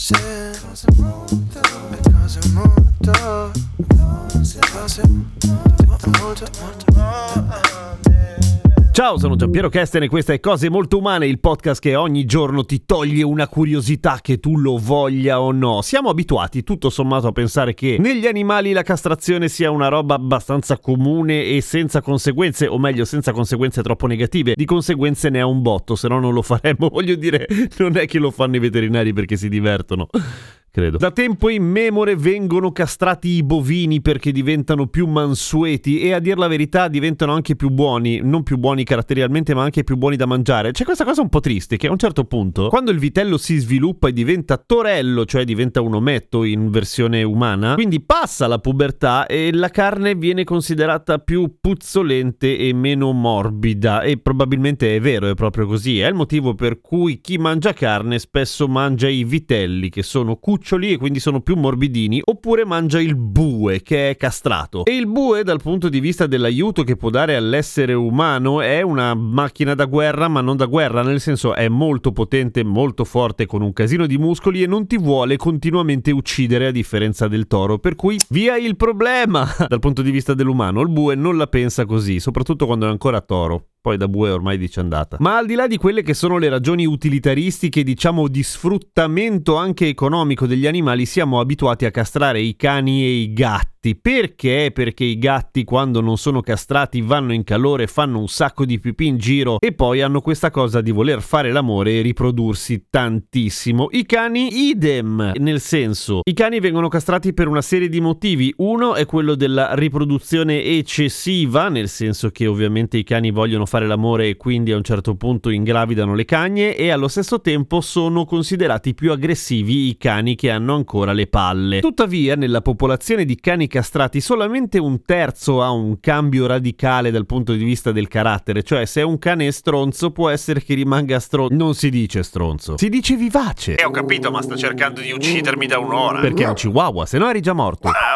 Cose, Ciao, sono Giampiero Kesten e questa è Cose Molto Umane, il podcast che ogni giorno ti toglie una curiosità che tu lo voglia o no. Siamo abituati tutto sommato a pensare che negli animali la castrazione sia una roba abbastanza comune e senza conseguenze, o meglio senza conseguenze troppo negative. Di conseguenze ne ha un botto, se no non lo faremmo. Voglio dire, non è che lo fanno i veterinari perché si divertono credo. Da tempo in memore vengono castrati i bovini perché diventano più mansueti e a dir la verità diventano anche più buoni, non più buoni caratterialmente ma anche più buoni da mangiare. C'è questa cosa un po' triste che a un certo punto, quando il vitello si sviluppa e diventa torello, cioè diventa un ometto in versione umana, quindi passa la pubertà e la carne viene considerata più puzzolente e meno morbida e probabilmente è vero, è proprio così. È il motivo per cui chi mangia carne spesso mangia i vitelli che sono cuccioli cuccioli e quindi sono più morbidini, oppure mangia il bue che è castrato. E il bue dal punto di vista dell'aiuto che può dare all'essere umano è una macchina da guerra, ma non da guerra, nel senso è molto potente, molto forte con un casino di muscoli e non ti vuole continuamente uccidere a differenza del toro, per cui via il problema dal punto di vista dell'umano. Il bue non la pensa così, soprattutto quando è ancora toro poi da bue ormai dice andata. Ma al di là di quelle che sono le ragioni utilitaristiche, diciamo di sfruttamento anche economico degli animali, siamo abituati a castrare i cani e i gatti gatti. Perché? Perché i gatti quando non sono castrati vanno in calore, fanno un sacco di pipì in giro e poi hanno questa cosa di voler fare l'amore e riprodursi tantissimo. I cani idem, nel senso, i cani vengono castrati per una serie di motivi. Uno è quello della riproduzione eccessiva, nel senso che ovviamente i cani vogliono fare l'amore e quindi a un certo punto ingravidano le cagne e allo stesso tempo sono considerati più aggressivi i cani che hanno ancora le palle. Tuttavia, nella popolazione di cani castrati solamente un terzo ha un cambio radicale dal punto di vista del carattere, cioè se un cane è stronzo può essere che rimanga stronzo. Non si dice stronzo, si dice vivace. Eh, ho capito, ma sta cercando di uccidermi da un'ora. Perché è un chihuahua, se no eri già morto. Ah.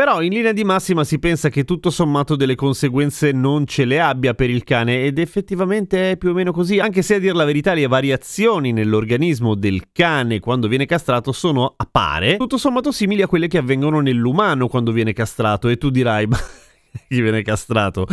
Però in linea di massima si pensa che tutto sommato delle conseguenze non ce le abbia per il cane ed effettivamente è più o meno così, anche se a dir la verità le variazioni nell'organismo del cane quando viene castrato sono, a pare, tutto sommato simili a quelle che avvengono nell'umano quando viene castrato e tu dirai chi viene castrato.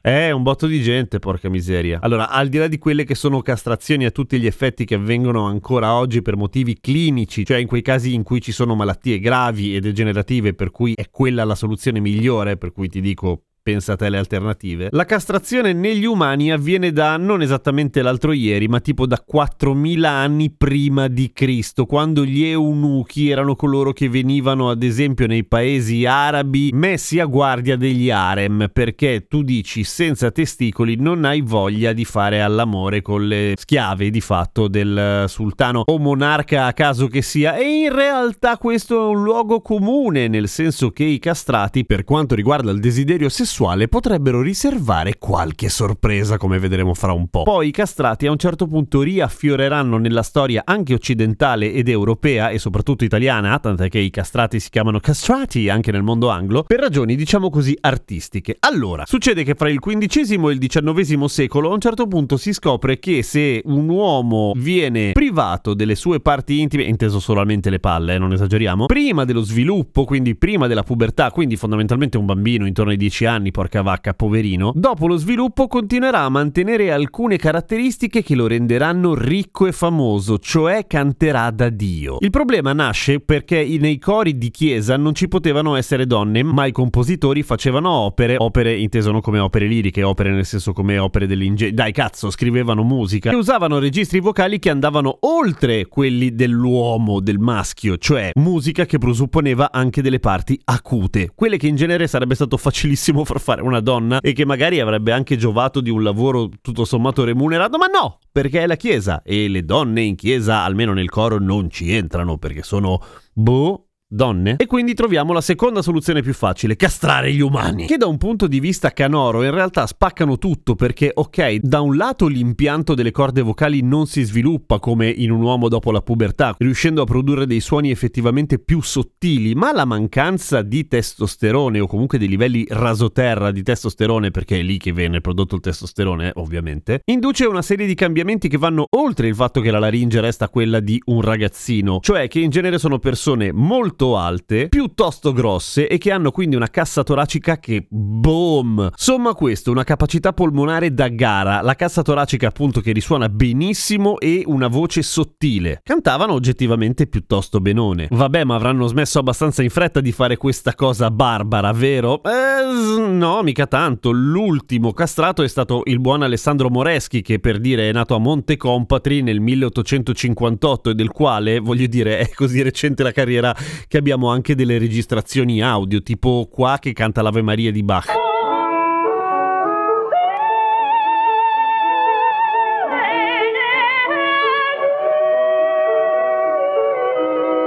È un botto di gente porca miseria. Allora al di là di quelle che sono castrazioni a tutti gli effetti che avvengono ancora oggi per motivi clinici cioè in quei casi in cui ci sono malattie gravi e degenerative per cui è quella la soluzione migliore per cui ti dico pensate alle alternative. La castrazione negli umani avviene da non esattamente l'altro ieri, ma tipo da 4000 anni prima di Cristo, quando gli eunuchi erano coloro che venivano ad esempio nei paesi arabi messi a guardia degli harem, perché tu dici senza testicoli non hai voglia di fare all'amore con le schiave di fatto del sultano o monarca a caso che sia, e in realtà questo è un luogo comune, nel senso che i castrati, per quanto riguarda il desiderio sessuale, sessuale potrebbero riservare qualche sorpresa, come vedremo fra un po'. Poi i castrati a un certo punto riaffioreranno nella storia anche occidentale ed europea e soprattutto italiana, tant'è che i castrati si chiamano castrati anche nel mondo anglo, per ragioni diciamo così artistiche. Allora, succede che fra il XV e il XIX secolo a un certo punto si scopre che se un uomo viene privato delle sue parti intime, inteso solamente le palle, eh, non esageriamo, prima dello sviluppo, quindi prima della pubertà, quindi fondamentalmente un bambino intorno ai 10 anni, anni, porca vacca, poverino, dopo lo sviluppo continuerà a mantenere alcune caratteristiche che lo renderanno ricco e famoso, cioè canterà da Dio. Il problema nasce perché nei cori di chiesa non ci potevano essere donne, ma i compositori facevano opere, opere inteso non come opere liriche, opere nel senso come opere dell'ingegno, dai cazzo, scrivevano musica, e usavano registri vocali che andavano oltre quelli dell'uomo, del maschio, cioè musica che presupponeva anche delle parti acute, quelle che in genere sarebbe stato facilissimo far fare una donna e che magari avrebbe anche giovato di un lavoro tutto sommato remunerato, ma no, perché è la Chiesa e le donne in Chiesa, almeno nel coro, non ci entrano perché sono boh donne e quindi troviamo la seconda soluzione più facile, castrare gli umani. Che da un punto di vista canoro in realtà spaccano tutto perché ok, da un lato l'impianto delle corde vocali non si sviluppa come in un uomo dopo la pubertà, riuscendo a produrre dei suoni effettivamente più sottili, ma la mancanza di testosterone o comunque dei livelli rasoterra di testosterone, perché è lì che viene prodotto il testosterone, ovviamente, induce una serie di cambiamenti che vanno oltre il fatto che la laringe resta quella di un ragazzino, cioè che in genere sono persone molto molto alte, piuttosto grosse e che hanno quindi una cassa toracica che boom! Somma questo, una capacità polmonare da gara, la cassa toracica appunto che risuona benissimo e una voce sottile. Cantavano oggettivamente piuttosto benone. Vabbè, ma avranno smesso abbastanza in fretta di fare questa cosa barbara, vero? Eh, no, mica tanto. L'ultimo castrato è stato il buon Alessandro Moreschi che per dire è nato a Monte Compatri nel 1858 e del quale, voglio dire, è così recente la carriera abbiamo anche delle registrazioni audio, tipo qua che canta l'Ave Maria di Bach.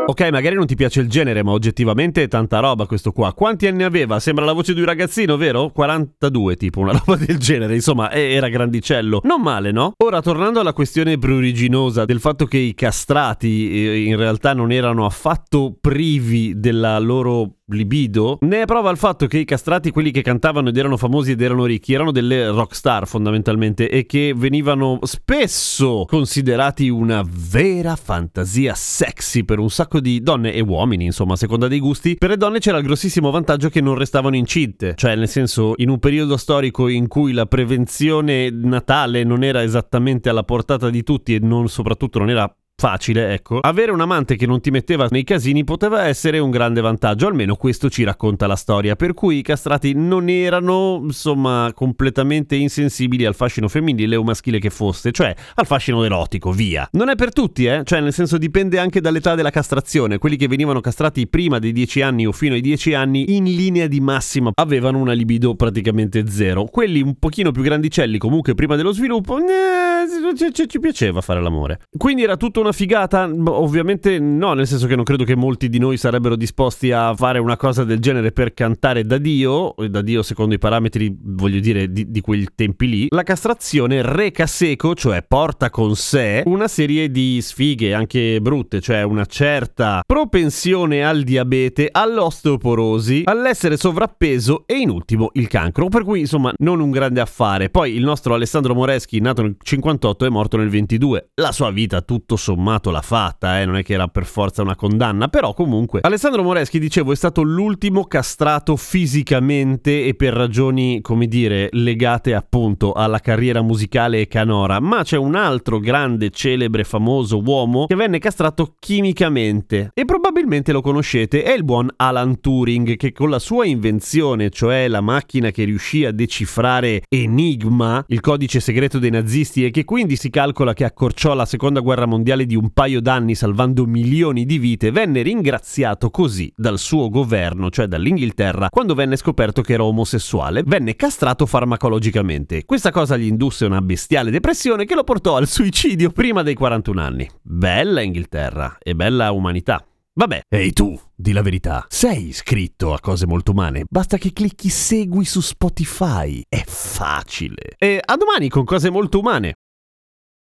Ok, magari non ti piace il genere, ma oggettivamente è tanta roba questo qua. Quanti anni aveva? Sembra la voce di un ragazzino, vero? 42, tipo, una roba del genere. Insomma, era grandicello. Non male, no? Ora, tornando alla questione pruriginosa del fatto che i castrati eh, in realtà non erano affatto privi della loro libido, ne è prova il fatto che i castrati, quelli che cantavano ed erano famosi ed erano ricchi, erano delle rockstar fondamentalmente e che venivano spesso considerati una vera fantasia sexy per un sacco di donne e uomini, insomma, a seconda dei gusti. Per le donne c'era il grossissimo vantaggio che non restavano incinte, cioè nel senso in un periodo storico in cui la prevenzione natale non era esattamente alla portata di tutti e non soprattutto non era facile, ecco. Avere un amante che non ti metteva nei casini poteva essere un grande vantaggio, almeno questo ci racconta la storia, per cui i castrati non erano, insomma, completamente insensibili al fascino femminile o maschile che fosse, cioè al fascino erotico, via. Non è per tutti, eh? Cioè, nel senso dipende anche dall'età della castrazione. Quelli che venivano castrati prima dei 10 anni o fino ai 10 anni, in linea di massima, avevano una libido praticamente zero. Quelli un pochino più grandicelli, comunque prima dello sviluppo, eh, ci, ci piaceva fare l'amore. Quindi era tutto una figata? Ovviamente no, nel senso che non credo che molti di noi sarebbero disposti a fare una cosa del genere per cantare da Dio, da Dio secondo i parametri, voglio dire, di, di quei tempi lì. La castrazione reca seco, cioè porta con sé una serie di sfighe anche brutte, cioè una certa propensione al diabete, all'osteoporosi, all'essere sovrappeso e in ultimo il cancro. Per cui insomma non un grande affare. Poi il nostro Alessandro Moreschi, nato nel 58, è morto nel 22. La sua vita tutto sommato l'ha fatta, eh? non è che era per forza una condanna, però comunque Alessandro Moreschi, dicevo, è stato l'ultimo castrato fisicamente e per ragioni, come dire, legate appunto alla carriera musicale e canora, ma c'è un altro grande, celebre, famoso uomo che venne castrato chimicamente e probabilmente lo conoscete, è il buon Alan Turing che con la sua invenzione, cioè la macchina che riuscì a decifrare Enigma, il codice segreto dei nazisti e che quindi si calcola che accorciò la seconda guerra mondiale di un paio d'anni salvando milioni di vite, venne ringraziato così dal suo governo, cioè dall'Inghilterra, quando venne scoperto che era omosessuale, venne castrato farmacologicamente. Questa cosa gli indusse una bestiale depressione che lo portò al suicidio prima dei 41 anni. Bella Inghilterra e bella umanità. Vabbè, ehi tu, di la verità, sei iscritto a cose molto umane, basta che clicchi segui su Spotify, è facile. E a domani con cose molto umane.